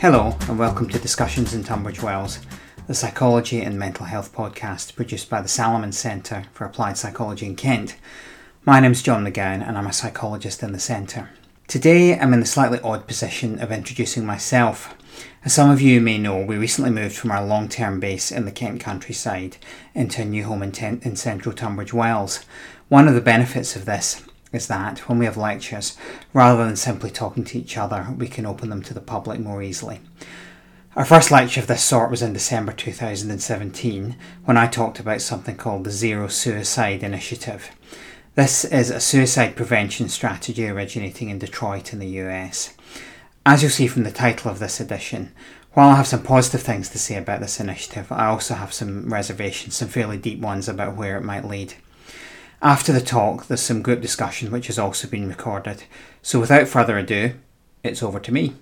Hello, and welcome to Discussions in Tunbridge Wells, the psychology and mental health podcast produced by the Salomon Centre for Applied Psychology in Kent. My name's John McGowan, and I'm a psychologist in the centre. Today, I'm in the slightly odd position of introducing myself. As some of you may know, we recently moved from our long term base in the Kent countryside into a new home in, ten- in central Tunbridge Wells. One of the benefits of this is that when we have lectures, rather than simply talking to each other, we can open them to the public more easily. Our first lecture of this sort was in December 2017 when I talked about something called the Zero Suicide Initiative. This is a suicide prevention strategy originating in Detroit in the US. As you'll see from the title of this edition, while I have some positive things to say about this initiative, I also have some reservations, some fairly deep ones about where it might lead. After the talk, there's some group discussion which has also been recorded. So without further ado, it's over to me.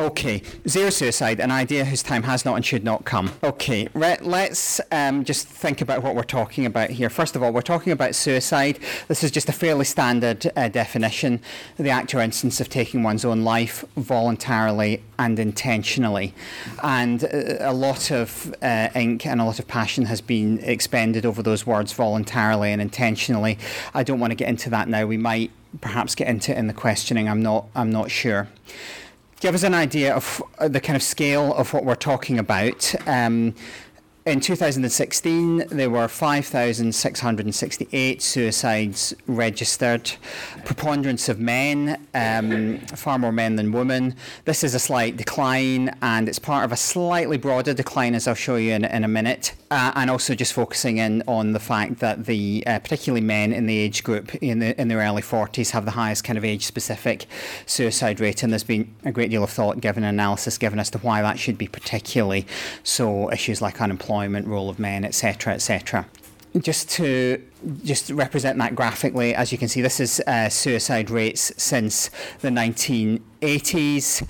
Okay, zero suicide, an idea whose time has not and should not come. Okay, re- let's um, just think about what we're talking about here. First of all, we're talking about suicide. This is just a fairly standard uh, definition the act or instance of taking one's own life voluntarily and intentionally. And uh, a lot of uh, ink and a lot of passion has been expended over those words voluntarily and intentionally. I don't want to get into that now. We might perhaps get into it in the questioning. I'm not, I'm not sure give us an idea of the kind of scale of what we're talking about. Um, in 2016, there were 5,668 suicides registered, preponderance of men, um, far more men than women. This is a slight decline, and it's part of a slightly broader decline, as I'll show you in, in a minute. Uh, and also just focusing in on the fact that the uh, particularly men in the age group in the in their early 40s have the highest kind of age-specific suicide rate, and there's been a great deal of thought given, analysis given as to why that should be particularly so. Issues like unemployment, role of men, etc., etc just to just represent that graphically, as you can see, this is uh, suicide rates since the 1980s.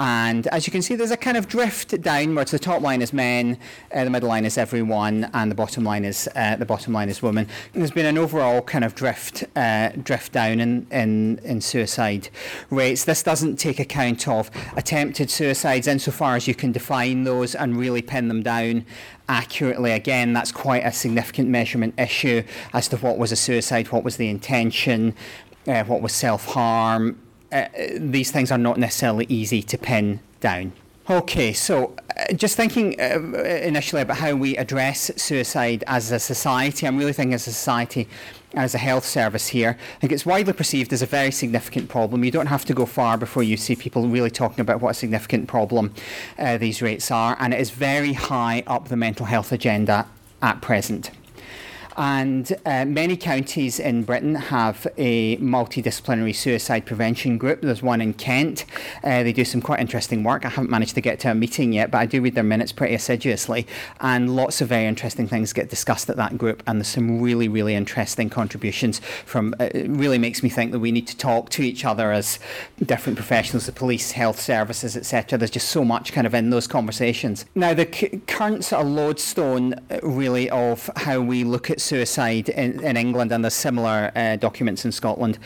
And as you can see, there's a kind of drift downwards. The top line is men, uh, the middle line is everyone, and the bottom line is uh, the bottom line is women. There's been an overall kind of drift uh, drift down in, in in suicide rates. This doesn't take account of attempted suicides insofar as you can define those and really pin them down accurately. Again, that's quite a significant measurement issue as to what was a suicide, what was the intention, uh, what was self harm uh, these things are not necessarily easy to pin down. Okay, so uh, just thinking uh, initially about how we address suicide as a society, I'm really thinking as a society as a health service here. I think it's widely perceived as a very significant problem. You don't have to go far before you see people really talking about what a significant problem uh, these rates are, and it is very high up the mental health agenda at present. And uh, many counties in Britain have a multidisciplinary suicide prevention group. There's one in Kent. Uh, they do some quite interesting work. I haven't managed to get to a meeting yet, but I do read their minutes pretty assiduously. And lots of very interesting things get discussed at that group. And there's some really, really interesting contributions from. Uh, it really makes me think that we need to talk to each other as different professionals, the police, health services, etc. There's just so much kind of in those conversations. Now, the c- current sort of lodestone, uh, really, of how we look at suicide in, in England, and there's similar uh, documents in Scotland,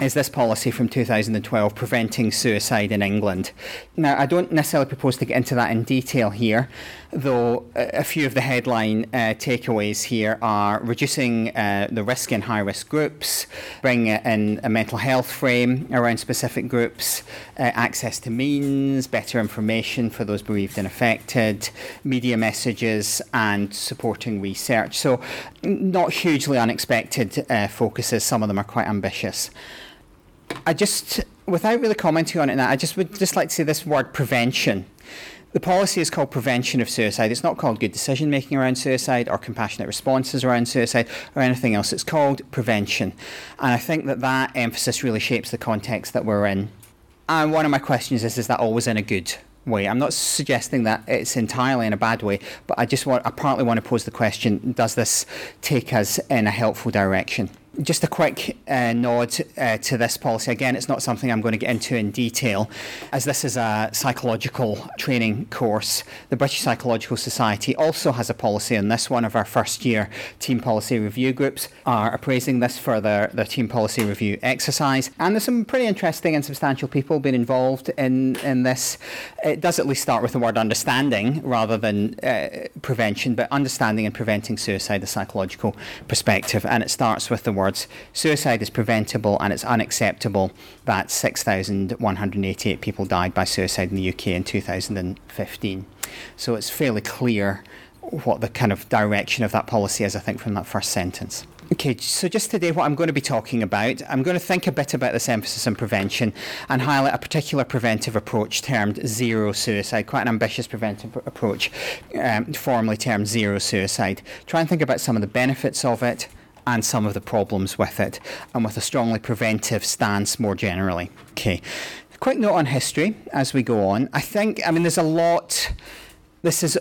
is this policy from 2012 preventing suicide in England. Now, I don't necessarily propose to get into that in detail here, though a few of the headline uh, takeaways here are reducing uh, the risk in high risk groups, bringing in a mental health frame around specific groups, uh, access to means, better information for those bereaved and affected, media messages, and supporting research. So, not hugely unexpected uh, focuses, some of them are quite ambitious. I just, without really commenting on it now, I just would just like to say this word prevention. The policy is called prevention of suicide. It's not called good decision making around suicide or compassionate responses around suicide or anything else. It's called prevention. And I think that that emphasis really shapes the context that we're in. And one of my questions is is that always in a good way? I'm not suggesting that it's entirely in a bad way, but I just want, I partly want to pose the question does this take us in a helpful direction? Just a quick uh, nod uh, to this policy. Again, it's not something I'm going to get into in detail, as this is a psychological training course. The British Psychological Society also has a policy on this. One of our first year team policy review groups are appraising this for their, their team policy review exercise. And there's some pretty interesting and substantial people been involved in, in this. It does at least start with the word understanding rather than uh, prevention, but understanding and preventing suicide, the psychological perspective. And it starts with the word words, suicide is preventable and it's unacceptable that 6,188 people died by suicide in the UK in 2015. So it's fairly clear what the kind of direction of that policy is, I think, from that first sentence. Okay, so just today, what I'm going to be talking about, I'm going to think a bit about this emphasis on prevention and highlight a particular preventive approach termed zero suicide, quite an ambitious preventive approach, um, formally termed zero suicide. Try and think about some of the benefits of it, and some of the problems with it, and with a strongly preventive stance more generally. Okay. Quick note on history as we go on. I think, I mean, there's a lot. This is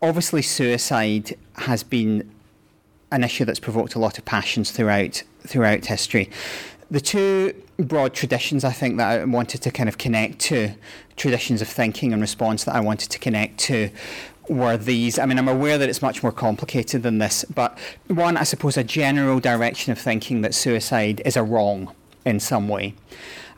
obviously suicide has been an issue that's provoked a lot of passions throughout throughout history. The two broad traditions I think that I wanted to kind of connect to, traditions of thinking and response that I wanted to connect to were these. I mean, I'm aware that it's much more complicated than this, but one, I suppose, a general direction of thinking that suicide is a wrong in some way,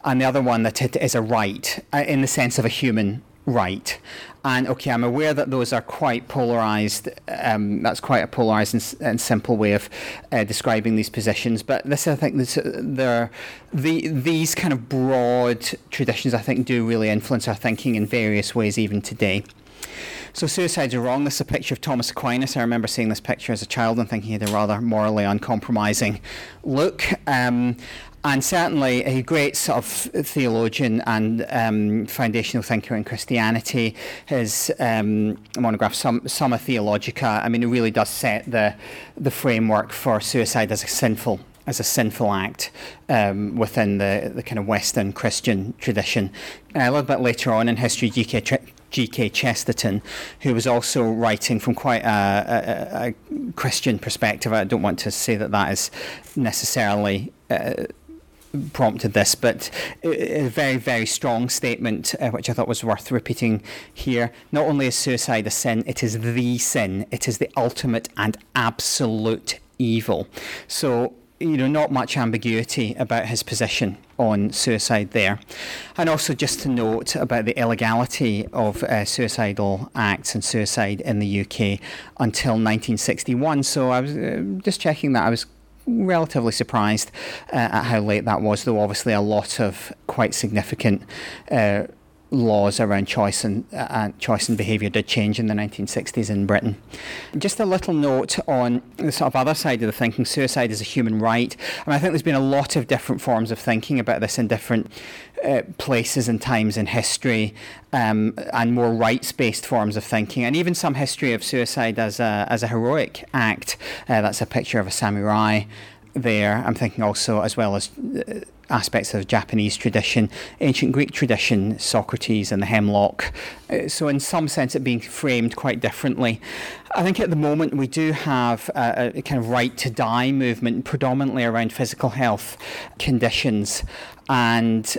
and the other one that it is a right uh, in the sense of a human right. And okay, I'm aware that those are quite polarized. Um, that's quite a polarized and, and simple way of uh, describing these positions. But this, I think, this, the, these kind of broad traditions, I think, do really influence our thinking in various ways, even today. So suicides are wrong. This is a picture of Thomas Aquinas. I remember seeing this picture as a child and thinking he had a rather morally uncompromising look. Um, and certainly a great sort of theologian and um, foundational thinker in Christianity. His um, monograph, Summa Theologica, I mean, it really does set the the framework for suicide as a sinful as a sinful act um, within the, the kind of Western Christian tradition. Uh, a little bit later on in history, G.K. G.K. Chesterton, who was also writing from quite a, a, a, Christian perspective. I don't want to say that that is necessarily. Uh, prompted this, but a very, very strong statement, uh, which I thought was worth repeating here. Not only is suicide a sin, it is the sin, it is the ultimate and absolute evil. So you know, not much ambiguity about his position on suicide there. And also just to note about the illegality of uh, suicidal acts and suicide in the UK until 1961. So I was uh, just checking that. I was relatively surprised uh, at how late that was, though obviously a lot of quite significant uh, laws around choice and uh, choice and behaviour did change in the 1960s in Britain. Just a little note on the sort of other side of the thinking: suicide is a human right. I, mean, I think there's been a lot of different forms of thinking about this in different uh, places and times in history, um, and more rights-based forms of thinking, and even some history of suicide as a as a heroic act. Uh, that's a picture of a samurai there. I'm thinking also as well as uh, aspects of Japanese tradition, ancient Greek tradition, Socrates and the hemlock. Uh, so, in some sense, it being framed quite differently. I think at the moment we do have a, a kind of right to die movement, predominantly around physical health conditions. And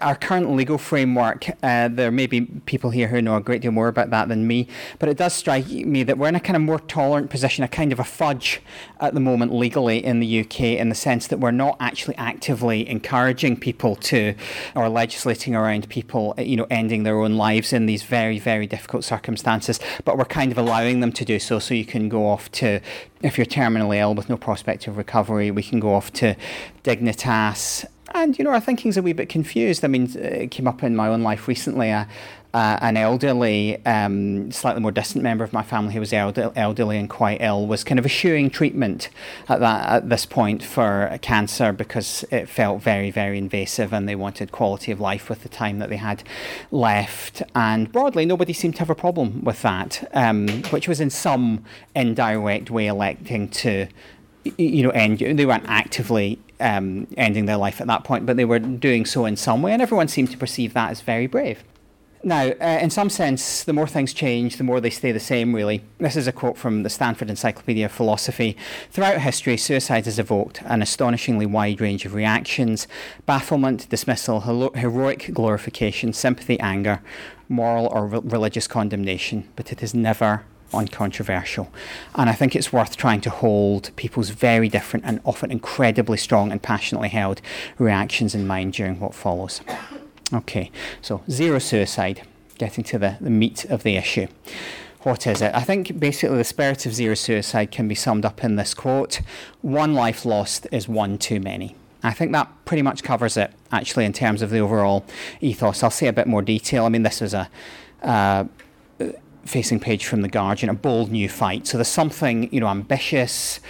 our current legal framework, uh, there may be people here who know a great deal more about that than me, but it does strike me that we're in a kind of more tolerant position, a kind of a fudge at the moment legally in the UK, in the sense that we're not actually actively encouraging people to, or legislating around people, you know, ending their own lives in these very, very difficult circumstances, but we're kind of allowing them to do so. So you can go off to, if you're terminally ill with no prospect of recovery, we can go off to Dignitas and, you know, our thinking's a wee bit confused. I mean, it came up in my own life recently. Uh, uh, an elderly, um, slightly more distant member of my family who was elder- elderly and quite ill was kind of eschewing treatment at that at this point for cancer because it felt very very invasive and they wanted quality of life with the time that they had left. And broadly, nobody seemed to have a problem with that, um, which was in some indirect way electing to you know end. They weren't actively um, ending their life at that point, but they were doing so in some way, and everyone seemed to perceive that as very brave. Now, uh, in some sense, the more things change, the more they stay the same, really. This is a quote from the Stanford Encyclopedia of Philosophy. Throughout history, suicide has evoked an astonishingly wide range of reactions bafflement, dismissal, hero- heroic glorification, sympathy, anger, moral or re- religious condemnation, but it is never uncontroversial. And I think it's worth trying to hold people's very different and often incredibly strong and passionately held reactions in mind during what follows. Okay, so zero suicide, getting to the, the meat of the issue. What is it? I think basically the spirit of zero suicide can be summed up in this quote One life lost is one too many. I think that pretty much covers it, actually, in terms of the overall ethos. I'll say a bit more detail. I mean, this was a. Uh, facing page from the Guardian, a bold new fight. So there's something, you know, ambitious,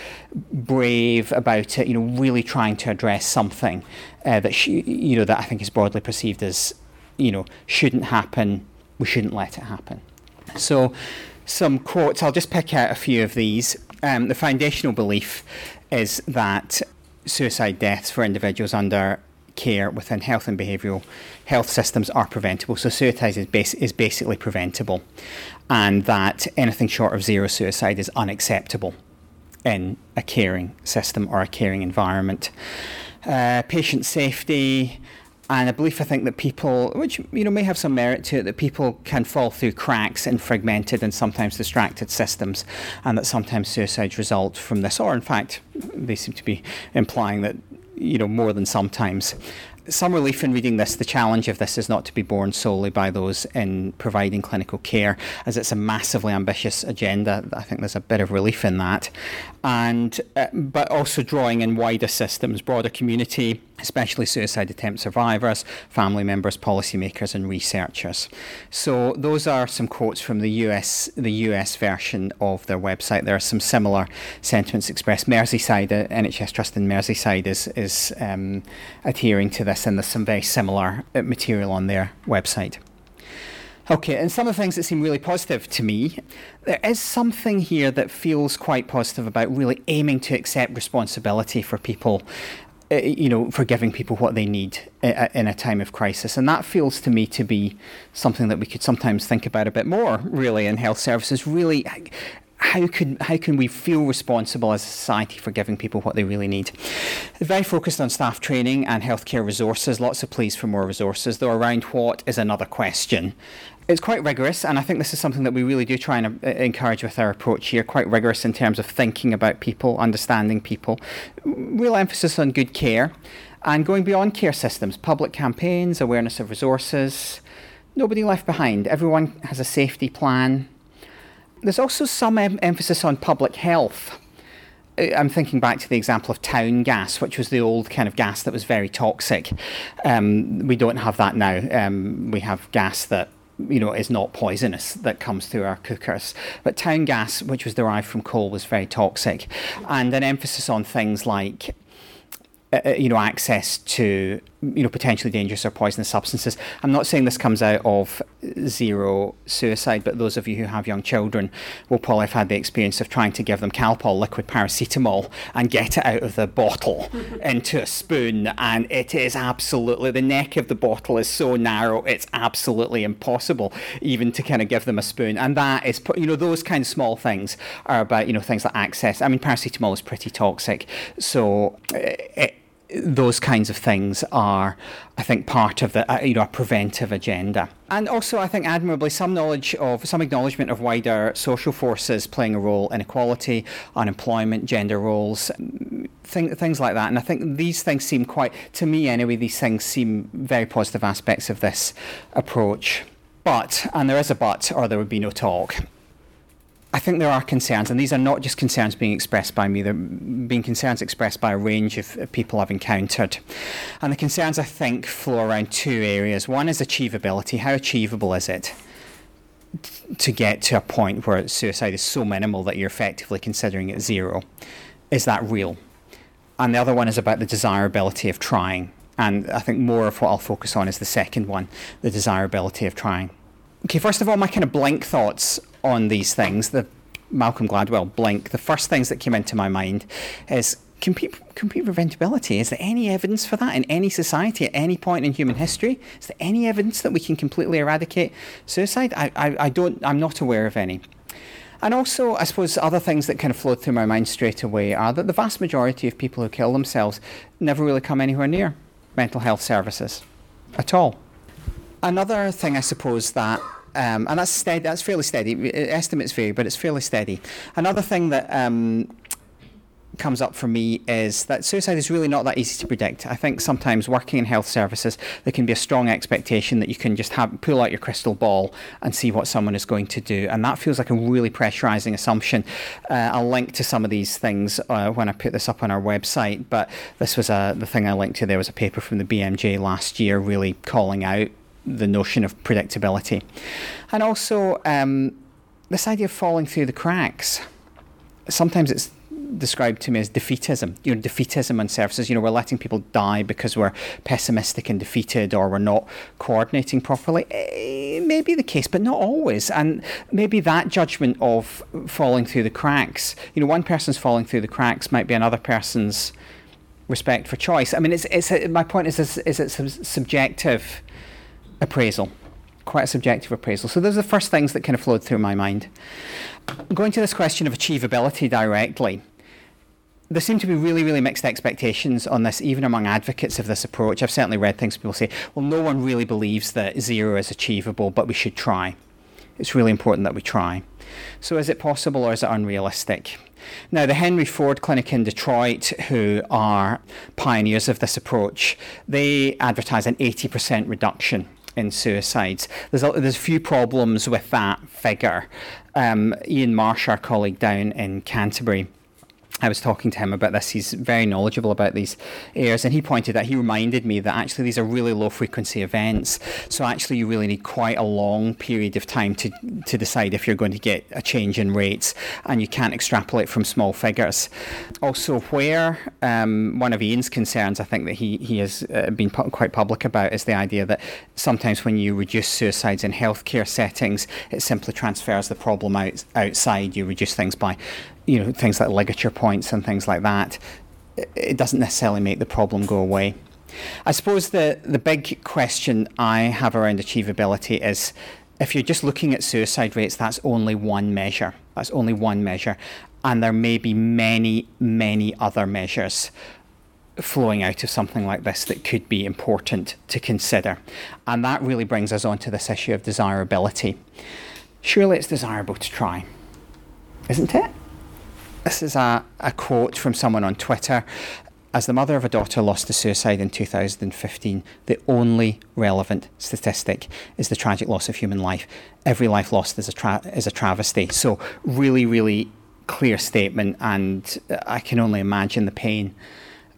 brave about it. You know, really trying to address something uh, that sh- you know that I think is broadly perceived as, you know, shouldn't happen. We shouldn't let it happen. So, some quotes. I'll just pick out a few of these. Um, the foundational belief is that suicide deaths for individuals under care within health and behavioural health systems are preventable. So suicide is, bas- is basically preventable, and that anything short of zero suicide is unacceptable in a caring system or a caring environment. Uh, patient safety and a belief I think that people, which you know may have some merit to it, that people can fall through cracks in fragmented and sometimes distracted systems, and that sometimes suicides result from this, or in fact, they seem to be implying that you know more than sometimes some relief in reading this. The challenge of this is not to be borne solely by those in providing clinical care, as it's a massively ambitious agenda. I think there's a bit of relief in that, and uh, but also drawing in wider systems, broader community, especially suicide attempt survivors, family members, policymakers, and researchers. So those are some quotes from the US, the US version of their website. There are some similar sentiments expressed. Merseyside, uh, NHS Trust in Merseyside, is is um, adhering to this, and there's some very similar uh, material on their website. Okay, and some of the things that seem really positive to me, there is something here that feels quite positive about really aiming to accept responsibility for people, uh, you know, for giving people what they need uh, in a time of crisis. And that feels to me to be something that we could sometimes think about a bit more, really, in health services. Really, how can how can we feel responsible as a society for giving people what they really need? Very focused on staff training and healthcare resources. Lots of pleas for more resources, though around what is another question. It's quite rigorous, and I think this is something that we really do try and uh, encourage with our approach here. Quite rigorous in terms of thinking about people, understanding people. Real emphasis on good care, and going beyond care systems. Public campaigns, awareness of resources. Nobody left behind. Everyone has a safety plan there's also some em- emphasis on public health. Uh, I'm thinking back to the example of town gas, which was the old kind of gas that was very toxic. Um, we don't have that now. Um, we have gas that you know is not poisonous that comes through our cookers. But town gas, which was derived from coal, was very toxic, and an emphasis on things like uh, uh, you know, access to you know potentially dangerous or poisonous substances. I'm not saying this comes out of zero suicide, but those of you who have young children will probably have had the experience of trying to give them Calpol liquid paracetamol and get it out of the bottle into a spoon, and it is absolutely the neck of the bottle is so narrow, it's absolutely impossible even to kind of give them a spoon. And that is, you know, those kind of small things are about you know things like access. I mean, paracetamol is pretty toxic, so. Uh, it, those kinds of things are, I think, part of the uh, you know a preventive agenda. And also, I think admirably, some knowledge of some acknowledgement of wider social forces playing a role in equality, unemployment, gender roles, thing, things like that. And I think these things seem quite, to me anyway, these things seem very positive aspects of this approach. But, and there is a but, or there would be no talk. I think there are concerns, and these are not just concerns being expressed by me, they're being concerns expressed by a range of, people I've encountered. And the concerns, I think, flow around two areas. One is achievability. How achievable is it? to get to a point where suicide is so minimal that you're effectively considering it zero. Is that real? And the other one is about the desirability of trying. And I think more of what I'll focus on is the second one, the desirability of trying. Okay, first of all, my kind of blank thoughts on these things, the Malcolm Gladwell blink, the first things that came into my mind is complete preventability. Is there any evidence for that in any society at any point in human history? Is there any evidence that we can completely eradicate suicide? I, I, I don't, I'm not aware of any. And also, I suppose other things that kind of flowed through my mind straight away are that the vast majority of people who kill themselves never really come anywhere near mental health services at all. Another thing, I suppose, that um, and that's steady. That's fairly steady. Estimates vary, but it's fairly steady. Another thing that um, comes up for me is that suicide is really not that easy to predict. I think sometimes working in health services, there can be a strong expectation that you can just have, pull out your crystal ball and see what someone is going to do. And that feels like a really pressurizing assumption. Uh, I'll link to some of these things uh, when I put this up on our website, but this was a, the thing I linked to. There was a paper from the BMJ last year really calling out the notion of predictability. And also, um, this idea of falling through the cracks. Sometimes it's described to me as defeatism. You know, defeatism on services. You know, we're letting people die because we're pessimistic and defeated, or we're not coordinating properly. It may be the case, but not always. And maybe that judgment of falling through the cracks. You know, one person's falling through the cracks might be another person's respect for choice. I mean, it's it's my point is is, is it's subjective appraisal quite a subjective appraisal. So those are the first things that kind of flowed through my mind. Going to this question of achievability directly, there seem to be really, really mixed expectations on this, even among advocates of this approach. I've certainly read things people say, well, no one really believes that zero is achievable, but we should try. It's really important that we try. So, is it possible or is it unrealistic? Now, the Henry Ford Clinic in Detroit, who are pioneers of this approach, they advertise an 80% reduction in suicides. There's a, there's a few problems with that figure. Um, Ian Marsh, our colleague down in Canterbury, I was talking to him about this. He's very knowledgeable about these areas, and he pointed out, he reminded me that actually these are really low frequency events. So actually, you really need quite a long period of time to, to decide if you're going to get a change in rates, and you can't extrapolate from small figures. Also, where um, one of Ian's concerns, I think that he, he has uh, been pu- quite public about, is the idea that sometimes when you reduce suicides in healthcare settings, it simply transfers the problem out, outside. You reduce things by you know things like ligature points and things like that, it doesn't necessarily make the problem go away. I suppose the the big question I have around achievability is if you're just looking at suicide rates, that's only one measure. That's only one measure, and there may be many, many other measures flowing out of something like this that could be important to consider. And that really brings us on to this issue of desirability. Surely it's desirable to try, isn't it? This is a, a quote from someone on Twitter. As the mother of a daughter lost to suicide in 2015, the only relevant statistic is the tragic loss of human life. Every life lost is a, tra- is a travesty. So, really, really clear statement, and uh, I can only imagine the pain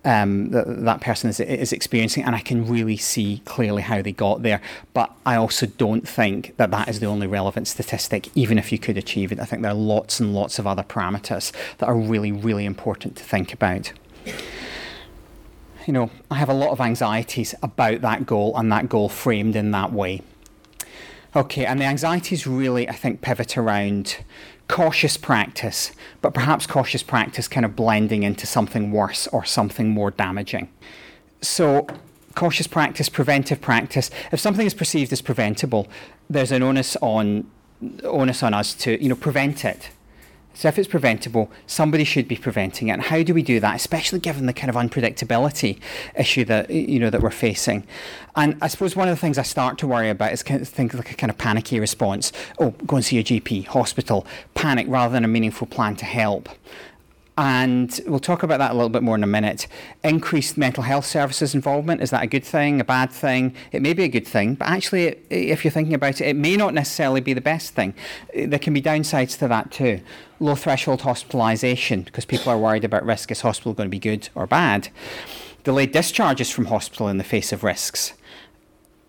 um, that that person is, is experiencing, and I can really see clearly how they got there. But I also don't think that that is the only relevant statistic, even if you could achieve it. I think there are lots and lots of other parameters that are really, really important to think about. You know, I have a lot of anxieties about that goal and that goal framed in that way. Okay, and the anxieties really, I think, pivot around cautious practice, but perhaps cautious practice kind of blending into something worse or something more damaging. So, cautious practice, preventive practice. If something is perceived as preventable, there's an onus on onus on us to you know prevent it. So if it's preventable, somebody should be preventing it. And how do we do that, especially given the kind of unpredictability issue that you know that we're facing? And I suppose one of the things I start to worry about is kind of think like a kind of panicky response. Oh, go and see a GP, hospital, panic rather than a meaningful plan to help. And we'll talk about that a little bit more in a minute. Increased mental health services involvement, is that a good thing, a bad thing? It may be a good thing, but actually, if you're thinking about it, it may not necessarily be the best thing. There can be downsides to that too. Low threshold hospitalisation, because people are worried about risk. Is hospital going to be good or bad? Delayed discharges from hospital in the face of risks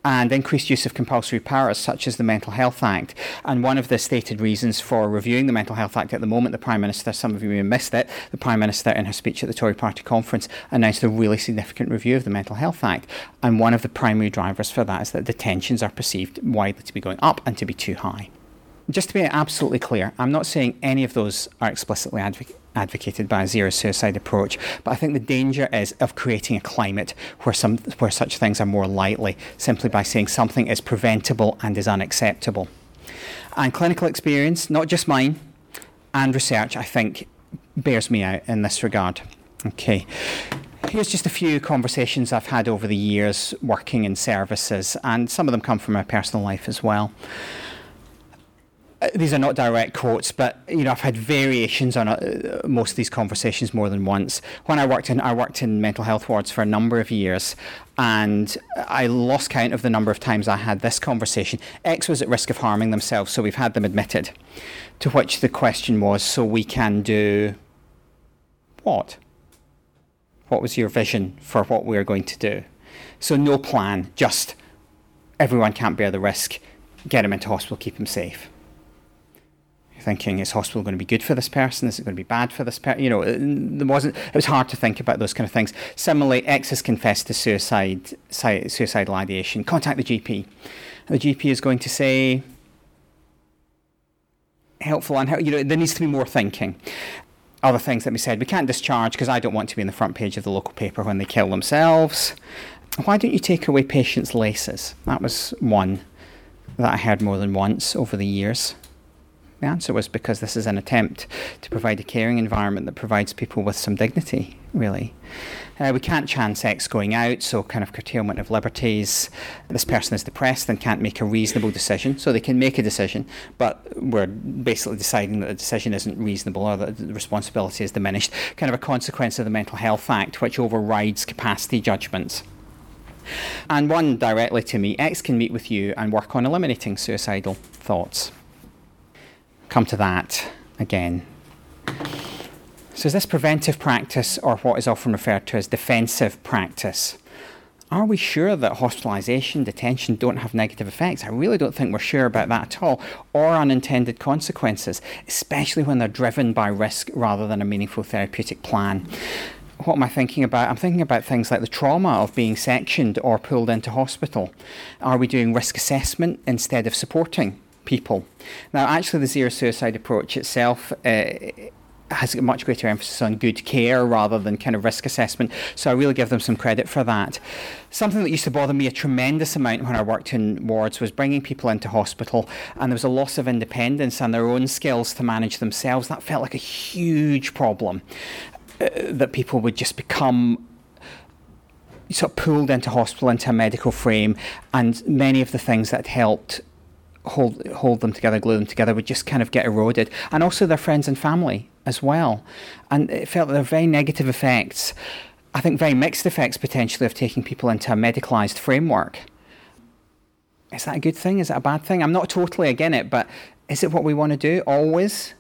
and increased use of compulsory powers such as the Mental Health Act. And one of the stated reasons for reviewing the Mental Health Act at the moment, the Prime Minister, some of you may have missed it, the Prime Minister in her speech at the Tory Party conference announced a really significant review of the Mental Health Act. And one of the primary drivers for that is that detentions are perceived widely to be going up and to be too high. Just to be absolutely clear, I'm not saying any of those are explicitly adv- advocated by a zero suicide approach. But I think the danger is of creating a climate where some where such things are more likely, simply by saying something is preventable and is unacceptable. And clinical experience, not just mine, and research, I think, bears me out in this regard. Okay. Here's just a few conversations I've had over the years working in services, and some of them come from my personal life as well. Uh, these are not direct quotes, but you know I've had variations on uh, most of these conversations more than once. When I worked in I worked in mental health wards for a number of years, and I lost count of the number of times I had this conversation. X was at risk of harming themselves, so we've had them admitted. To which the question was, so we can do what? What was your vision for what we're going to do? So no plan, just everyone can't bear the risk. Get him into hospital, keep him safe thinking is hospital going to be good for this person? Is it going to be bad for this person? You know, there wasn't. It was hard to think about those kind of things. Similarly, X has confessed to suicide, suicidal ideation. Contact the GP. The GP is going to say helpful and you know there needs to be more thinking. Other things that we said we can't discharge because I don't want to be in the front page of the local paper when they kill themselves. Why don't you take away patients' laces? That was one that I heard more than once over the years. The answer was because this is an attempt to provide a caring environment that provides people with some dignity, really. Uh, we can't chance X going out, so kind of curtailment of liberties. This person is depressed and can't make a reasonable decision, so they can make a decision, but we're basically deciding that the decision isn't reasonable or that the responsibility is diminished. Kind of a consequence of the Mental Health Act, which overrides capacity judgments. And one directly to me X can meet with you and work on eliminating suicidal thoughts come to that again. So, is this preventive practice or what is often referred to as defensive practice? Are we sure that hospitalisation, detention don't have negative effects? I really don't think we're sure about that at all, or unintended consequences, especially when they're driven by risk rather than a meaningful therapeutic plan. What am I thinking about? I'm thinking about things like the trauma of being sectioned or pulled into hospital. Are we doing risk assessment instead of supporting people. Now, actually, the zero suicide approach itself. Uh, has a much greater emphasis on good care rather than kind of risk assessment. So I really give them some credit for that. Something that used to bother me a tremendous amount when I worked in wards was bringing people into hospital and there was a loss of independence and their own skills to manage themselves. That felt like a huge problem. Uh, that people would just become sort of pulled into hospital into a medical frame and many of the things that helped hold hold them together, glue them together, would just kind of get eroded, and also their friends and family as well. And it felt there were very negative effects. I think very mixed effects potentially of taking people into a medicalised framework. Is that a good thing? Is that a bad thing? I'm not totally against it, but is it what we want to do always?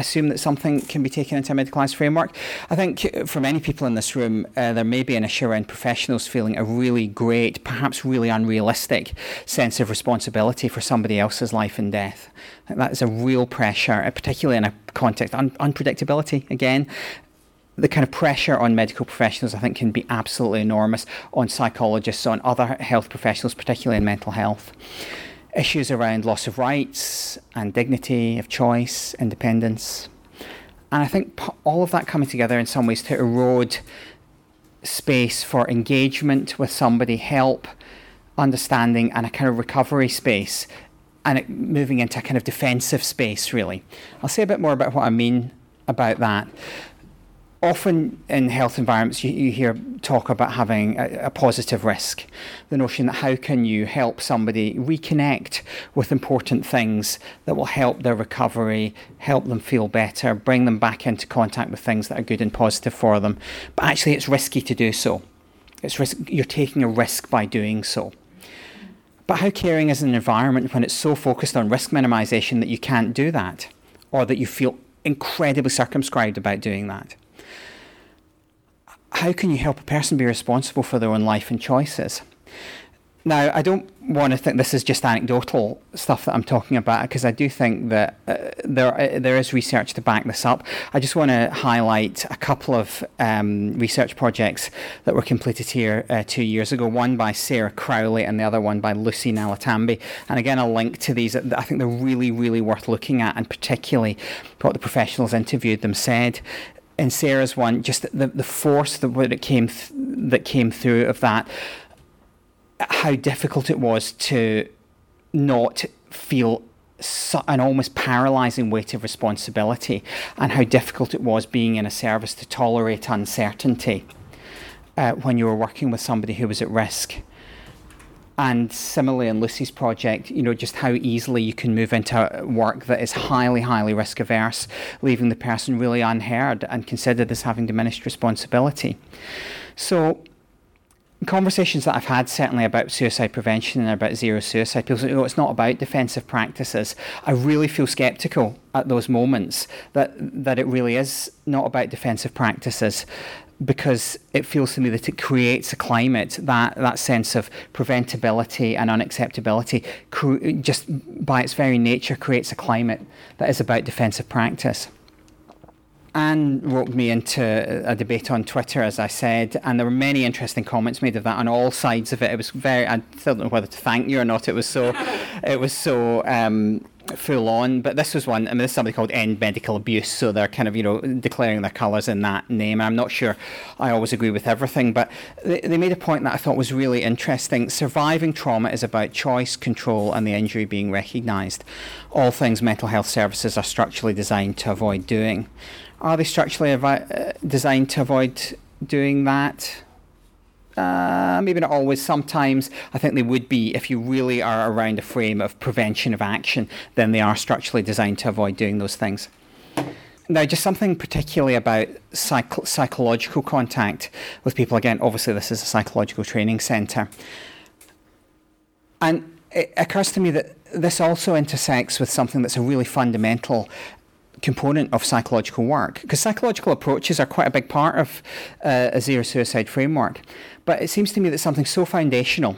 Assume that something can be taken into a medicalised framework. I think for many people in this room, uh, there may be an issue around professionals feeling a really great, perhaps really unrealistic sense of responsibility for somebody else's life and death. That is a real pressure, uh, particularly in a context un- unpredictability again the kind of pressure on medical professionals, I think, can be absolutely enormous on psychologists, on other health professionals, particularly in mental health issues around loss of rights and dignity of choice, independence. And I think all of that coming together in some ways to erode space for engagement with somebody, help, understanding, and a kind of recovery space, and moving into a kind of defensive space, really. I'll say a bit more about what I mean about that often in health environments you, you hear talk about having a, a, positive risk. The notion that how can you help somebody reconnect with important things that will help their recovery help them feel better bring them back into contact with things that are good and positive for them. But actually it's risky to do so. It's risk, you're taking a risk by doing so. But how caring is an environment when it's so focused on risk minimization that you can't do that or that you feel incredibly circumscribed about doing that how can you help a person be responsible for their own life and choices? Now, I don't want to think this is just anecdotal stuff that I'm talking about because I do think that uh, there uh, there is research to back this up. I just want to highlight a couple of um, research projects that were completed here uh, two years ago. One by Sarah Crowley and the other one by Lucy Nalatambi. And again, I'll link to these. I think they're really, really worth looking at, and particularly what the professionals interviewed them said in Sarah's one, just the, the force that, that came th- that came through of that how difficult it was to not feel an almost paralyzing weight of responsibility and how difficult it was being in a service to tolerate uncertainty uh, when you were working with somebody who was at risk. And similarly, in Lucy's project, you know, just how easily you can move into work that is highly, highly risk averse, leaving the person really unheard and considered as having diminished responsibility. So, conversations that I've had certainly about suicide prevention and about zero suicide, people say, oh, it's not about defensive practices. I really feel sceptical at those moments that, that it really is not about defensive practices because it feels to me that it creates a climate, that, that sense of preventability and unacceptability, just by its very nature, creates a climate that is about defensive practice. Anne roped me into a debate on Twitter, as I said, and there were many interesting comments made of that on all sides of it. It was very. I still don't know whether to thank you or not. It was so. it was so. Um, full on, but this was one. I mean, this is somebody called End Medical Abuse, so they're kind of you know declaring their colours in that name. I'm not sure I always agree with everything, but they, they made a point that I thought was really interesting. Surviving trauma is about choice, control, and the injury being recognised. All things mental health services are structurally designed to avoid doing. Are they structurally uh, designed to avoid doing that? Uh, maybe not always. Sometimes I think they would be if you really are around a frame of prevention of action, then they are structurally designed to avoid doing those things. Now, just something particularly about psych- psychological contact with people. Again, obviously, this is a psychological training centre. And it occurs to me that this also intersects with something that's a really fundamental component of psychological work because psychological approaches are quite a big part of uh, a zero suicide framework. But it seems to me that something so foundational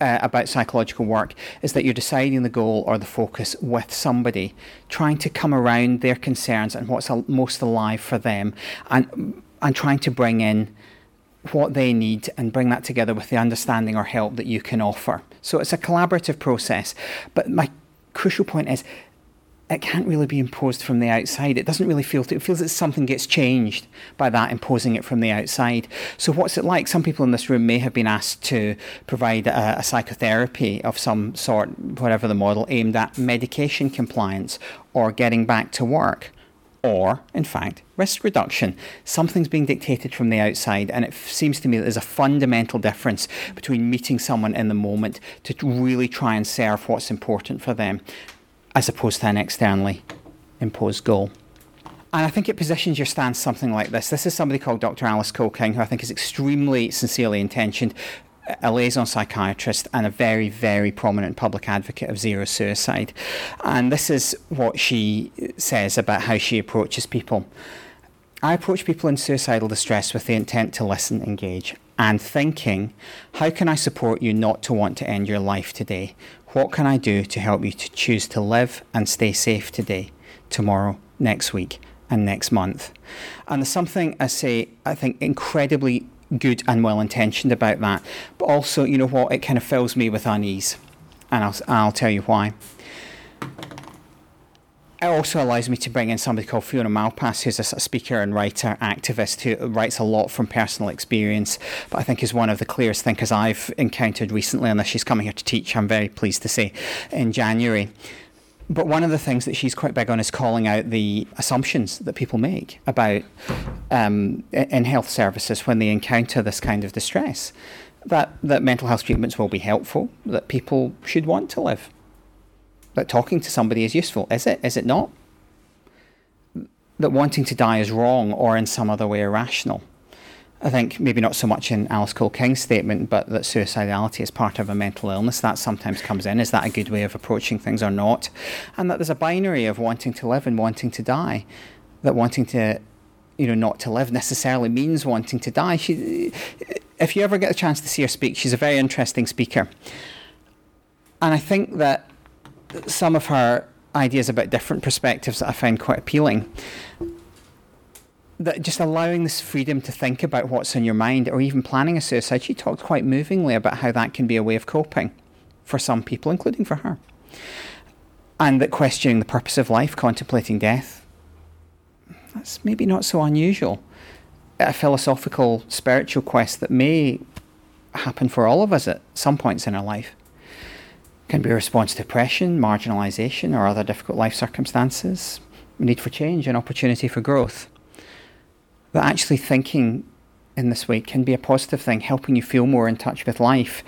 uh, about psychological work is that you're deciding the goal or the focus with somebody, trying to come around their concerns and what's al- most alive for them, and and trying to bring in what they need and bring that together with the understanding or help that you can offer. So it's a collaborative process. But my crucial point is it can't really be imposed from the outside. It doesn't really feel, to, it feels that something gets changed by that imposing it from the outside. So, what's it like? Some people in this room may have been asked to provide a, a psychotherapy of some sort, whatever the model, aimed at medication compliance or getting back to work. Or, in fact, risk reduction. Something's being dictated from the outside, and it f- seems to me that there's a fundamental difference between meeting someone in the moment to really try and serve what's important for them as opposed to an externally imposed goal. And I think it positions your stance something like this. This is somebody called Dr. Alice Cole-King, who I think is extremely sincerely intentioned, a liaison psychiatrist and a very, very prominent public advocate of zero suicide. And this is what she says about how she approaches people. I approach people in suicidal distress with the intent to listen, engage, and thinking, how can I support you not to want to end your life today? What can I do to help you to choose to live and stay safe today, tomorrow, next week, and next month? And there's something I say, I think, incredibly good and well intentioned about that. But also, you know what, it kind of fills me with unease. And I'll, I'll tell you why it also allows me to bring in somebody called Fiona Malpass, who's a, speaker and writer, activist who writes a lot from personal experience, but I think is one of the clearest thinkers I've encountered recently. And she's coming here to teach, I'm very pleased to say, in January. But one of the things that she's quite big on is calling out the assumptions that people make about um, in health services when they encounter this kind of distress. That, that mental health treatments will be helpful, that people should want to live that talking to somebody is useful. Is it? Is it not? That wanting to die is wrong or in some other way irrational. I think maybe not so much in Alice Cole King's statement, but that suicidality is part of a mental illness. That sometimes comes in. Is that a good way of approaching things or not? And that there's a binary of wanting to live and wanting to die. That wanting to, you know, not to live necessarily means wanting to die. She, if you ever get a chance to see her speak, she's a very interesting speaker. And I think that some of her ideas about different perspectives that I find quite appealing. That just allowing this freedom to think about what's in your mind or even planning a suicide, she talked quite movingly about how that can be a way of coping for some people, including for her. And that questioning the purpose of life, contemplating death, that's maybe not so unusual. A philosophical, spiritual quest that may happen for all of us at some points in our life can be a response to oppression, marginalisation, or other difficult life circumstances, need for change, and opportunity for growth. But actually, thinking in this way can be a positive thing, helping you feel more in touch with life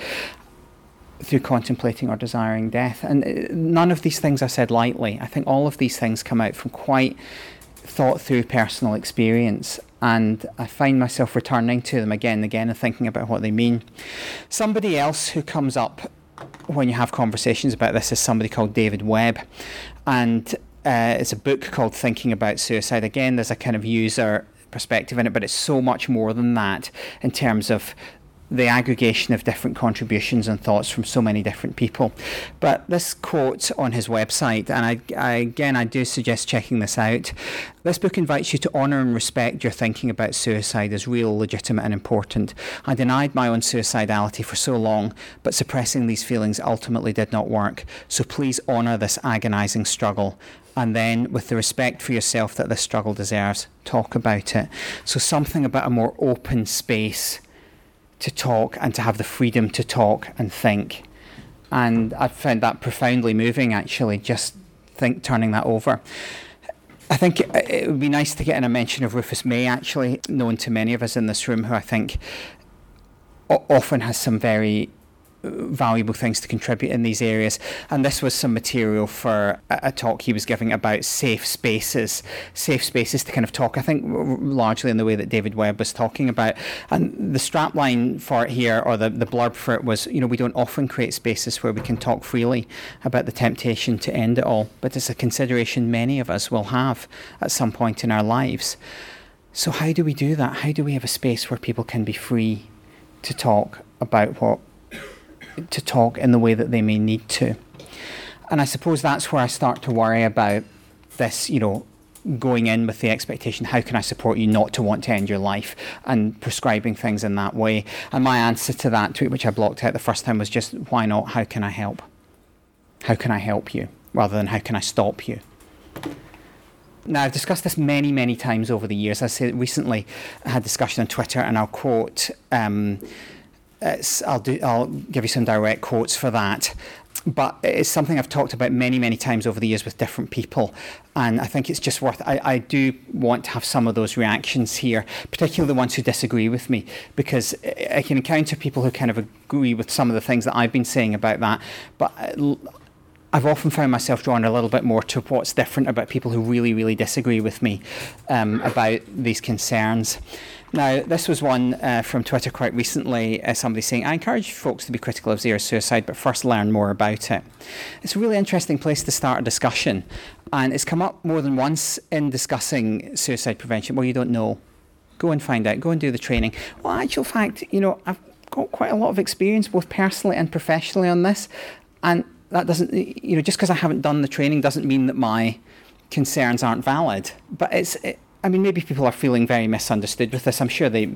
through contemplating or desiring death. And uh, none of these things are said lightly. I think all of these things come out from quite thought through personal experience. And I find myself returning to them again and again and thinking about what they mean. Somebody else who comes up when you have conversations about this is somebody called David Webb. And uh, it's a book called Thinking About Suicide. Again, there's a kind of user perspective in it, but it's so much more than that in terms of the aggregation of different contributions and thoughts from so many different people. But this quote on his website, and I, I, again, I do suggest checking this out. This book invites you to honour and respect your thinking about suicide as real, legitimate, and important. I denied my own suicidality for so long, but suppressing these feelings ultimately did not work. So please honour this agonising struggle and then with the respect for yourself that this struggle deserves, talk about it. So, something about a more open space to talk and to have the freedom to talk and think. And I found that profoundly moving, actually, just think turning that over. I think it would be nice to get in a mention of Rufus May, actually, known to many of us in this room, who I think often has some very valuable things to contribute in these areas. And this was some material for a, a, talk he was giving about safe spaces, safe spaces to kind of talk, I think, largely in the way that David Webb was talking about. And the strapline for it here, or the, the blurb for it, was you know, we don't often create spaces where we can talk freely about the temptation to end it all, but it's a consideration many of us will have at some point in our lives. So, how do we do that? How do we have a space where people can be free to talk about what to talk in the way that they may need to. And I suppose that's where I start to worry about this, you know, going in with the expectation, how can I support you not to want to end your life, and prescribing things in that way. And my answer to that tweet, which I blocked out the first time, was just, why not? How can I help? How can I help you? Rather than how can I stop you? Now, I've discussed this many, many times over the years. I said recently I had a discussion on Twitter, and I'll quote. Um, I'll do. I'll give you some direct quotes for that. But it's something I've talked about many, many times over the years with different people, and I think it's just worth. I, I do want to have some of those reactions here, particularly the ones who disagree with me, because I can encounter people who kind of agree with some of the things that I've been saying about that, but. I've often found myself drawn a little bit more to what's different about people who really, really disagree with me um, about these concerns. Now, this was one uh, from Twitter quite recently. Uh, somebody saying, I encourage folks to be critical of zero suicide, but first learn more about it. It's a really interesting place to start a discussion. And it's come up more than once in discussing suicide prevention. Well, you don't know. Go and find out. Go and do the training. Well, actual fact, you know, I've got quite a lot of experience, both personally and professionally, on this. And that doesn't, you know, just because I haven't done the training doesn't mean that my concerns aren't valid. But it's, it, I mean, maybe people are feeling very misunderstood with this. I'm sure they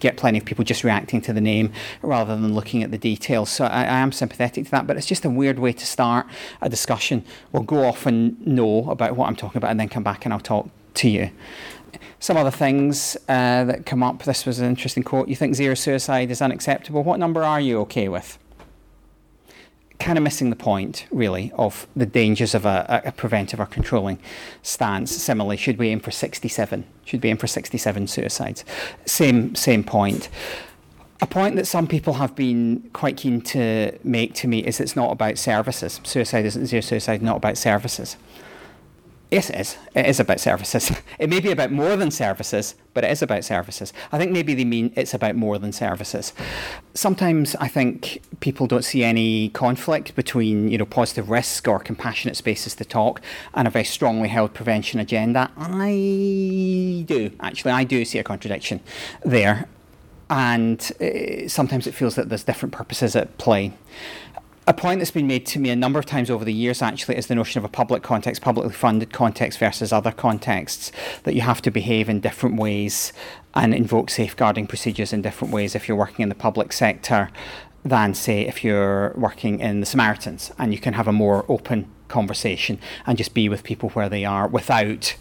get plenty of people just reacting to the name rather than looking at the details. So I, I, am sympathetic to that, but it's just a weird way to start a discussion. We'll go off and know about what I'm talking about and then come back and I'll talk to you. Some other things uh, that come up. This was an interesting quote. You think zero suicide is unacceptable. What number are you okay with? Kind of missing the point, really, of the dangers of a, a, preventive or controlling stance. Similarly, should we aim for 67? Should we aim for 67 suicides? Same, same point. A point that some people have been quite keen to make to me is it's not about services. Suicide isn't zero suicide, not about services. Yes, it is. It is about services. It may be about more than services, but it is about services. I think maybe they mean it's about more than services. Sometimes I think people don't see any conflict between, you know, positive risk or compassionate spaces to talk and a very strongly held prevention agenda. I do, actually, I do see a contradiction there. and uh, sometimes it feels that there's different purposes at play. A point that's been made to me a number of times over the years actually is the notion of a public context, publicly funded context versus other contexts, that you have to behave in different ways and invoke safeguarding procedures in different ways if you're working in the public sector than, say, if you're working in the Samaritans. And you can have a more open conversation and just be with people where they are without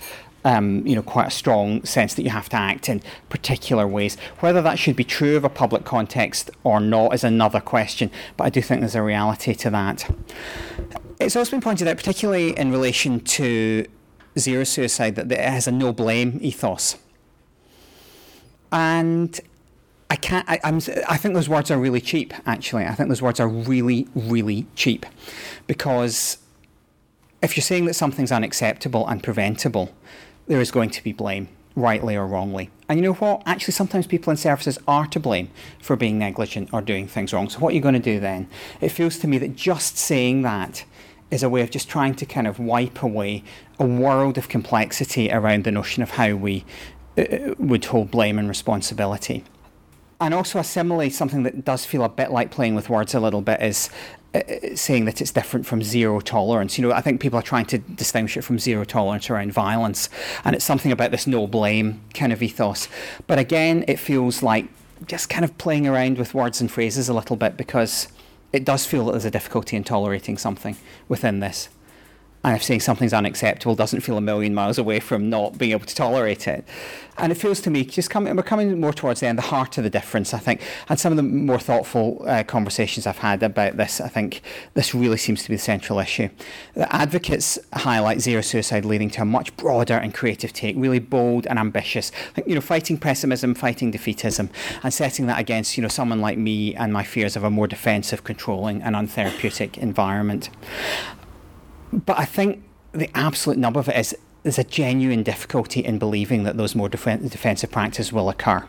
um, you know, quite a strong sense that you have to act in particular ways. Whether that should be true of a public context or not is another question, but I do think there's a reality to that. It's also been pointed out, particularly in relation to zero suicide, that it has a no blame ethos. And I can't. I, am I think those words are really cheap. Actually, I think those words are really, really cheap, because if you're saying that something's unacceptable and preventable, there is going to be blame, rightly or wrongly. And you know what? Actually, sometimes people in services are to blame for being negligent or doing things wrong. So, what are you going to do then? It feels to me that just saying that is a way of just trying to kind of wipe away a world of complexity around the notion of how we uh, would hold blame and responsibility. And also, a simile, something that does feel a bit like playing with words a little bit, is saying that it's different from zero tolerance. You know, I think people are trying to distinguish it from zero tolerance around violence, and it's something about this no blame kind of ethos. But again, it feels like just kind of playing around with words and phrases a little bit because it does feel that there's a difficulty in tolerating something within this and if saying something's unacceptable doesn't feel a million miles away from not being able to tolerate it. And it feels to me, just coming, we're coming more towards the end, the heart of the difference, I think. And some of the more thoughtful uh, conversations I've had about this, I think this really seems to be the central issue. The advocates highlight zero suicide leading to a much broader and creative take, really bold and ambitious. Think, you know, fighting pessimism, fighting defeatism, and setting that against, you know, someone like me and my fears of a more defensive, controlling, and untherapeutic environment. But I think the absolute number of it is there's a genuine difficulty in believing that those more def- defensive practices will occur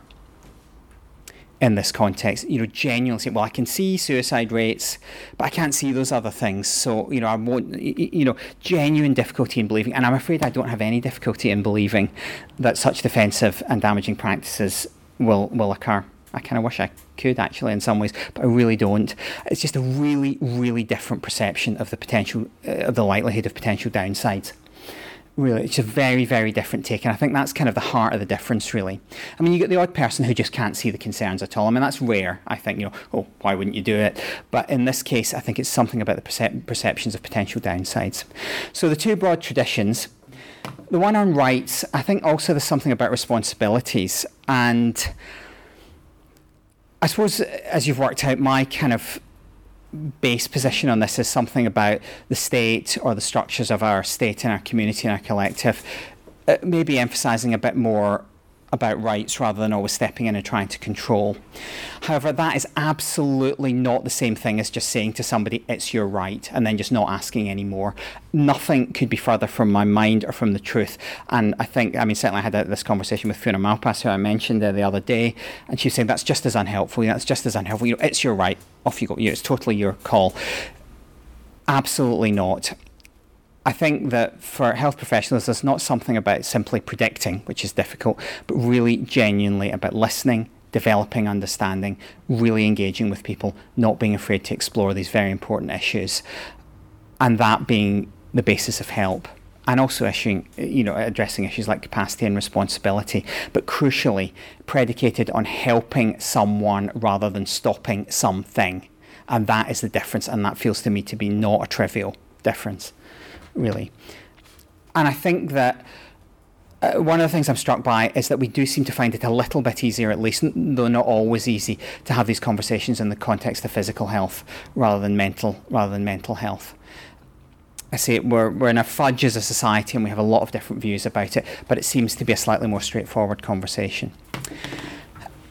in this context. You know, genuinely well, I can see suicide rates, but I can't see those other things. So, you know, I won't, you know, genuine difficulty in believing, and I'm afraid I don't have any difficulty in believing that such defensive and damaging practices will, will occur. I kind of wish I could actually in some ways, but I really don't. It's just a really, really different perception of the potential, uh, of the likelihood of potential downsides. Really, it's a very, very different take, and I think that's kind of the heart of the difference, really. I mean, you get the odd person who just can't see the concerns at all. I mean, that's rare. I think, you know, oh, why wouldn't you do it? But in this case, I think it's something about the percep- perceptions of potential downsides. So the two broad traditions the one on rights, I think also there's something about responsibilities. And I suppose as you've worked out, my kind of base position on this is something about the state or the structures of our state and our community and our collective, uh, maybe emphasising a bit more about rights rather than always stepping in and trying to control. However, that is absolutely not the same thing as just saying to somebody, it's your right, and then just not asking anymore. Nothing could be further from my mind or from the truth. And I think, I mean, certainly I had this conversation with Fiona Malpass, who I mentioned the other day, and she was saying that's just as unhelpful. That's just as unhelpful. You know, it's your right. Off you go. It's totally your call. Absolutely not. I think that for health professionals, there's not something about simply predicting, which is difficult, but really genuinely about listening, developing understanding, really engaging with people, not being afraid to explore these very important issues, and that being the basis of help. And also issuing, you know, addressing issues like capacity and responsibility, but crucially predicated on helping someone rather than stopping something. And that is the difference, and that feels to me to be not a trivial difference really. And I think that uh, one of the things I'm struck by is that we do seem to find it a little bit easier, at least, though not always easy, to have these conversations in the context of physical health rather than mental rather than mental health. I say we're, we're in a fudge as a society and we have a lot of different views about it, but it seems to be a slightly more straightforward conversation.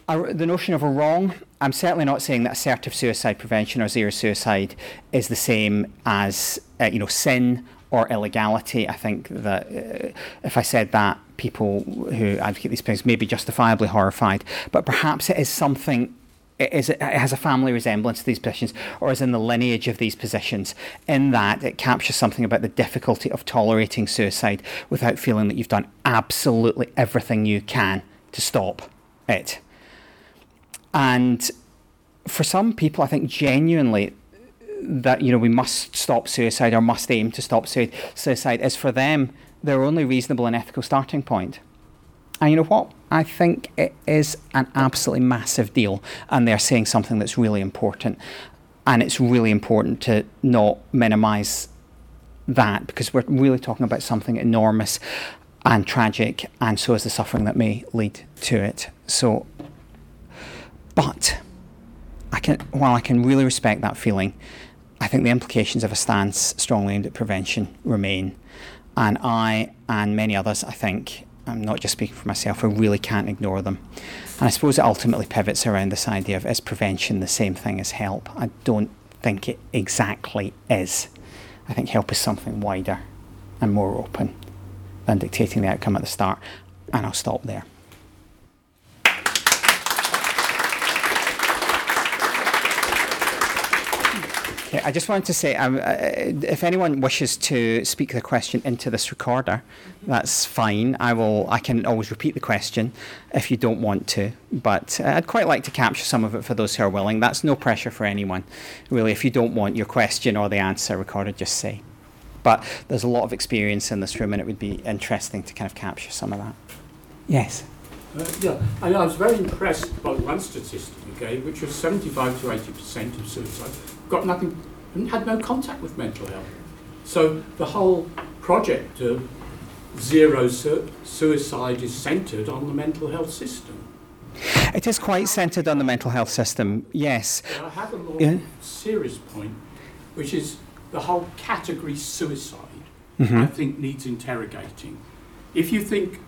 the notion of a wrong, I'm certainly not saying that assertive suicide prevention or zero suicide is the same as uh, you know sin or illegality. I think that uh, if I said that, people who advocate these things may be justifiably horrified. But perhaps it is something. It, is, it has a family resemblance to these positions, or is in the lineage of these positions, in that it captures something about the difficulty of tolerating suicide without feeling that you've done absolutely everything you can to stop it. and for some people, I think genuinely that you know we must stop suicide or must aim to stop suicide is for them their only reasonable and ethical starting point. And you know what? I think it is an absolutely massive deal, and they're saying something that's really important. And it's really important to not minimise that because we're really talking about something enormous and tragic, and so is the suffering that may lead to it. So, but I can, while I can really respect that feeling, I think the implications of a stance strongly aimed at prevention remain. And I and many others, I think, I'm not just speaking for myself, I really can't ignore them. And I suppose it ultimately pivots around this idea of is prevention the same thing as help? I don't think it exactly is. I think help is something wider and more open than dictating the outcome at the start. And I'll stop there. Okay, I just wanted to say, um, uh, if anyone wishes to speak the question into this recorder, that's fine. I will. I can always repeat the question if you don't want to. But uh, I'd quite like to capture some of it for those who are willing. That's no pressure for anyone, really. If you don't want your question or the answer recorded, just say. But there's a lot of experience in this room, and it would be interesting to kind of capture some of that. Yes. Uh, yeah, I, I was very impressed by one statistic you gave, which was 75 to 80 percent of suicide got nothing, and had no contact with mental health. So the whole project of zero su- suicide is centred on the mental health system. It is quite centred on the mental health system, yes. I have a more yeah. serious point, which is the whole category suicide, mm-hmm. I think needs interrogating. If you think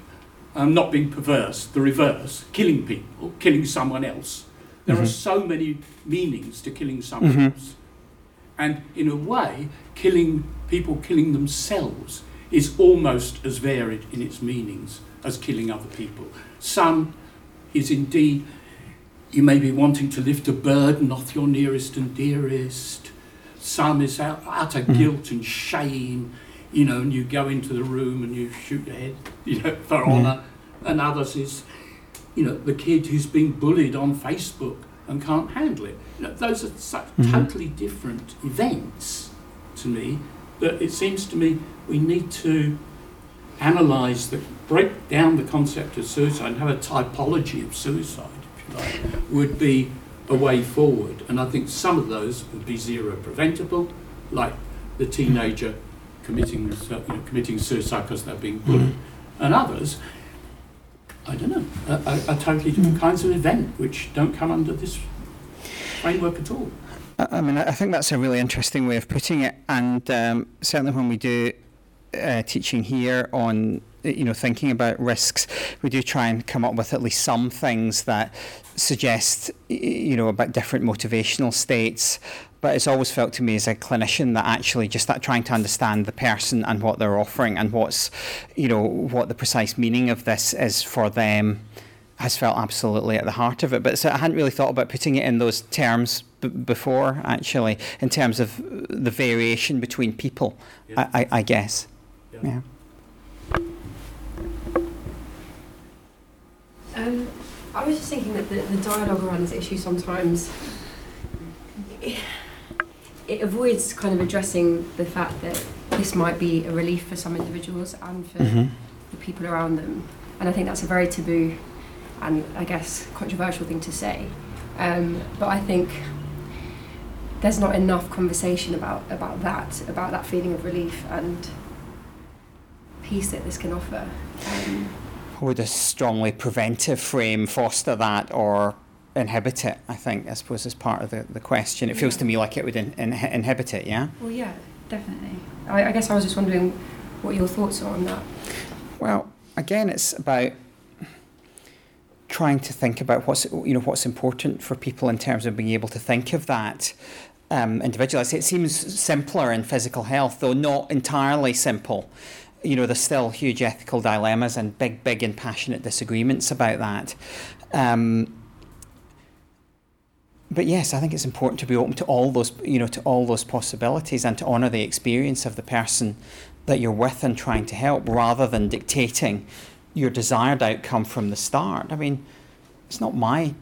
I'm um, not being perverse, the reverse, killing people, killing someone else, there mm-hmm. are so many meanings to killing someone mm-hmm. else. And in a way, killing people killing themselves is almost as varied in its meanings as killing other people. Some is indeed you may be wanting to lift a burden off your nearest and dearest. Some is out, utter mm-hmm. guilt and shame, you know, and you go into the room and you shoot your head, you know, for mm-hmm. honour. And others is you know, the kid who's being bullied on Facebook and can't handle it. You know, those are such mm-hmm. totally different events to me that it seems to me we need to analyse the break down the concept of suicide and have a typology of suicide, if you like, would be a way forward. And I think some of those would be zero preventable, like the teenager committing you know, committing suicide because they're being bullied, mm-hmm. and others I don't know, a, a, a totally different kinds of event which don't come under this framework at all. I mean, I think that's a really interesting way of putting it, and um, certainly when we do uh, teaching here on you know thinking about risks, we do try and come up with at least some things that suggest you know about different motivational states but it's always felt to me as a clinician that actually just that trying to understand the person and what they're offering and what's you know what the precise meaning of this is for them has felt absolutely at the heart of it but so I hadn't really thought about putting it in those terms b- before actually in terms of the variation between people yeah. I, I, I, guess yeah, yeah. Um, I was just thinking that the, the dialogue around this issue sometimes it avoids kind of addressing the fact that this might be a relief for some individuals and for mm-hmm. the people around them. And I think that's a very taboo and I guess controversial thing to say. Um, but I think there's not enough conversation about, about that, about that feeling of relief and peace that this can offer. Um, Would a strongly preventive frame foster that or inhibit it, I think, I suppose, is part of the, the question. It feels to me like it would in, in, inhibit it, yeah? Well, yeah, definitely. I, I guess I was just wondering what your thoughts are on that. Well, again, it's about trying to think about what's you know what's important for people in terms of being able to think of that um, individually. It seems simpler in physical health, though not entirely simple. You know, there's still huge ethical dilemmas and big, big and passionate disagreements about that. Um, but yes, I think it's important to be open to all those, you know, to all those possibilities and to honour the experience of the person that you're with and trying to help, rather than dictating your desired outcome from the start. I mean, it's not my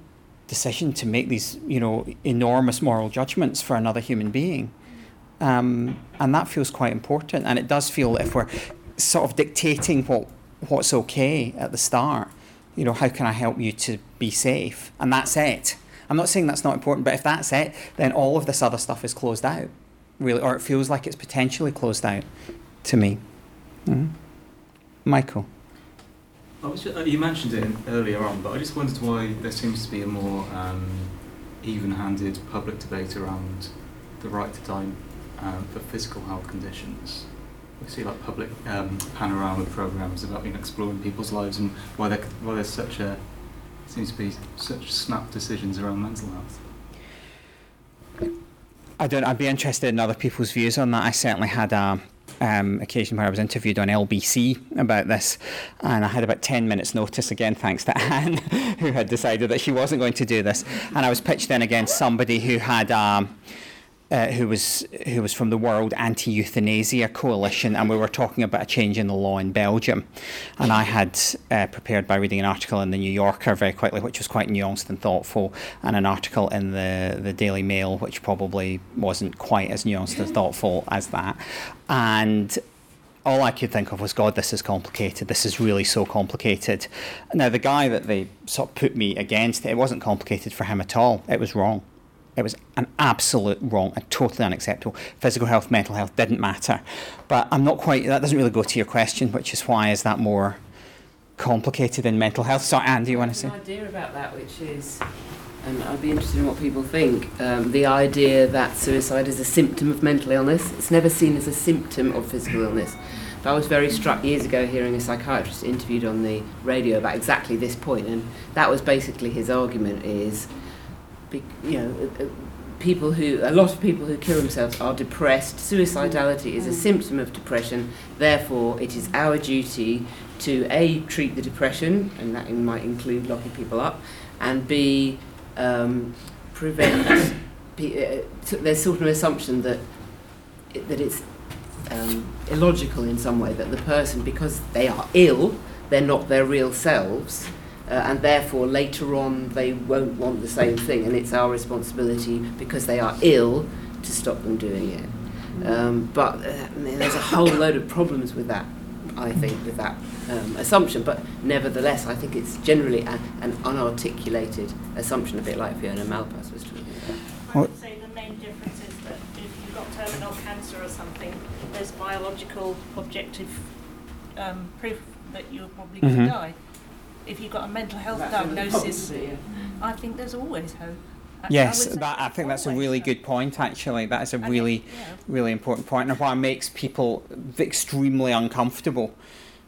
decision to make these, you know, enormous moral judgments for another human being. Um, and that feels quite important. And it does feel if we're sort of dictating what what's okay at the start, you know, how can I help you to be safe? And that's it. I'm not saying that's not important, but if that's it, then all of this other stuff is closed out, really, or it feels like it's potentially closed out to me. Mm-hmm. Michael. Just, uh, you mentioned it earlier on, but I just wondered why there seems to be a more um, even-handed public debate around the right to die um, for physical health conditions. We see like public um, panorama programs about you know, exploring people's lives and why, why there's such a seems to be such snap decisions around mental health. I don't. I'd be interested in other people's views on that. I certainly had a um, occasion where I was interviewed on LBC about this, and I had about 10 minutes' notice again, thanks to Anne, who had decided that she wasn't going to do this. And I was pitched in against somebody who had. Um, uh, who was who was from the World Anti-Euthanasia Coalition, and we were talking about a change in the law in Belgium. And I had uh, prepared by reading an article in the New Yorker very quickly, which was quite nuanced and thoughtful, and an article in the the Daily Mail, which probably wasn't quite as nuanced and thoughtful as that. And all I could think of was, God, this is complicated. This is really so complicated. Now, the guy that they sort of put me against, it wasn't complicated for him at all. It was wrong. It was an absolute wrong and totally unacceptable. Physical health, mental health didn't matter. But I'm not quite, that doesn't really go to your question, which is why is that more complicated in mental health? So, Anne, do you want to say? an idea about that, which is, and I'd be interested in what people think, um, the idea that suicide is a symptom of mental illness. It's never seen as a symptom of physical illness. But I was very struck years ago hearing a psychiatrist interviewed on the radio about exactly this point, and that was basically his argument is you know, uh, uh, people who, a lot of people who kill themselves are depressed. Suicidality is a mm. symptom of depression. Therefore, it is our duty to A, treat the depression, and that might include locking people up, and B, um, prevent. uh, there's sort of an assumption that that it's um, illogical in some way that the person, because they are ill, they're not their real selves uh, and therefore later on they won't want the same thing, and it's our responsibility because they are ill to stop them doing it. Um, but uh, there's a whole load of problems with that, I think, with that um, assumption. But nevertheless, I think it's generally a, an unarticulated assumption, a bit like Fiona Malpass was talking about. I would say the main difference is that if you've got terminal cancer or something, there's biological objective um, proof that you're probably going to mm-hmm. die if you've got a mental health that's diagnosis, yeah. I think there's always hope. yes, I that I think that's a really good point. Actually, that is a and really, it, yeah. really important point, and why makes people extremely uncomfortable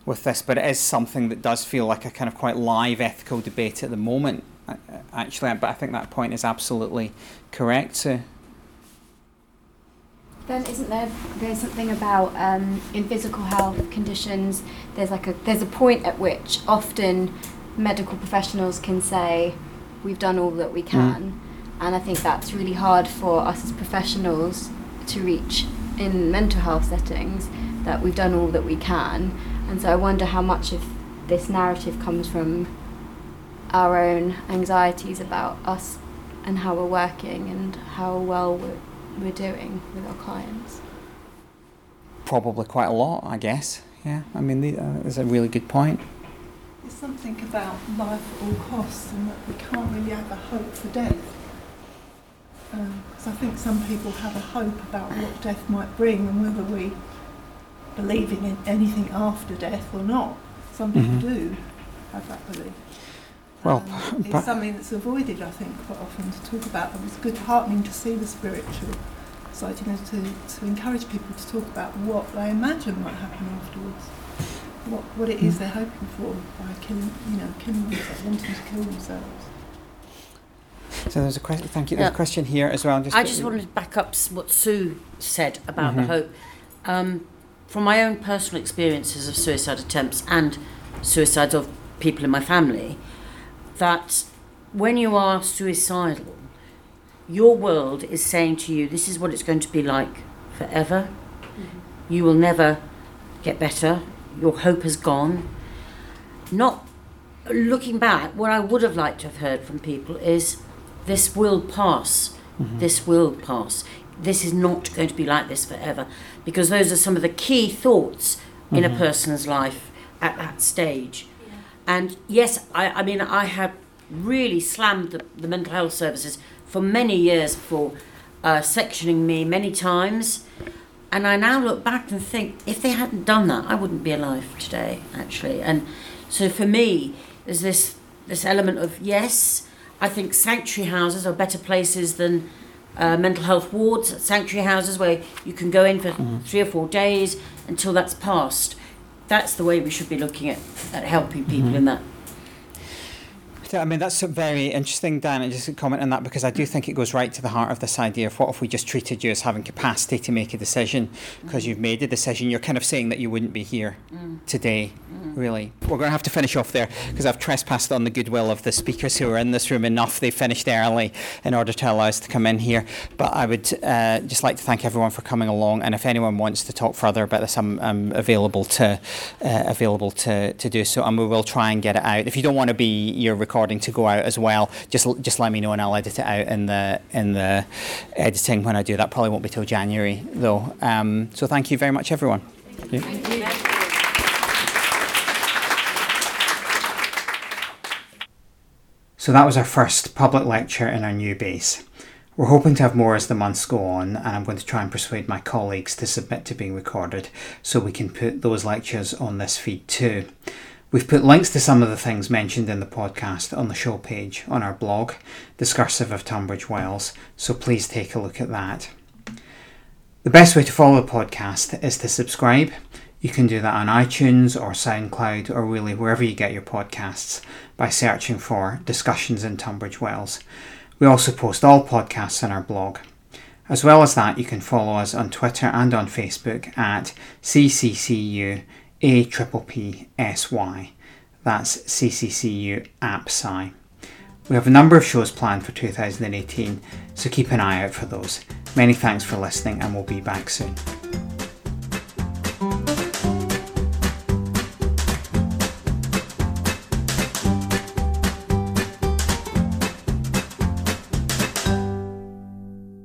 with this. But it is something that does feel like a kind of quite live ethical debate at the moment. Actually, but I think that point is absolutely correct. So, then isn't there there's something about um, in physical health conditions there's like a there's a point at which often medical professionals can say we've done all that we mm. can mm. and I think that's really hard for us as professionals to reach in mental health settings that we've done all that we can and so I wonder how much of this narrative comes from our own anxieties about us and how we're working and how well we're we're doing with our clients? Probably quite a lot, I guess. Yeah, I mean, the, uh, it's a really good point. There's something about life at all costs and that we can't really have a hope for death. Because um, I think some people have a hope about what death might bring and whether we believe in anything after death or not. Some people mm-hmm. do have that belief. Well, um, it's something that's avoided, I think, quite often to talk about. But it's good heartening to see the spiritual side, you know, to, to encourage people to talk about what they imagine might happen afterwards, what what it is mm. they're hoping for by killing, you know, killing themselves, wanting to kill themselves. So there's a question. Thank you. There's yeah. a question here as well. Just I just wanted to back up what Sue said about mm-hmm. the hope. Um, from my own personal experiences of suicide attempts and suicides of people in my family, that when you are suicidal, your world is saying to you, this is what it's going to be like forever. Mm-hmm. You will never get better. Your hope has gone. Not looking back, what I would have liked to have heard from people is this will pass. This will pass. This is not going to be like this forever because those are some of the key thoughts in a person's life at that stage. And yes, I, I mean, I have really slammed the, the mental health services for many years for uh, sectioning me many times. And I now look back and think, if they hadn't done that, I wouldn't be alive today, actually. And so for me, there's this this element of yes, I think sanctuary houses are better places than uh, mental health wards, sanctuary houses where you can go in for three or four days until that's passed. That's the way we should be looking at, at helping people in mm-hmm. that. I mean, that's very interesting, Dan, and just a comment on that because I do think it goes right to the heart of this idea of what if we just treated you as having capacity to make a decision because you've made a decision. You're kind of saying that you wouldn't be here today, really. We're going to have to finish off there because I've trespassed on the goodwill of the speakers who are in this room enough. They finished early in order to allow us to come in here. But I would uh, just like to thank everyone for coming along. And if anyone wants to talk further about this, I'm, I'm available to uh, available to, to do so, and we will try and get it out. If you don't want to be your recording to go out as well, just just let me know and I'll edit it out in the in the editing when I do that. Probably won't be till January though. Um, so thank you very much, everyone. So that was our first public lecture in our new base. We're hoping to have more as the months go on, and I'm going to try and persuade my colleagues to submit to being recorded so we can put those lectures on this feed too. We've put links to some of the things mentioned in the podcast on the show page on our blog, Discursive of Tunbridge Wells, so please take a look at that. The best way to follow the podcast is to subscribe. You can do that on iTunes or SoundCloud or really wherever you get your podcasts by searching for Discussions in Tunbridge Wells. We also post all podcasts on our blog. As well as that, you can follow us on Twitter and on Facebook at CCCU A Triple P S Y. That's CCCU AppPsy. We have a number of shows planned for 2018, so keep an eye out for those. Many thanks for listening, and we'll be back soon.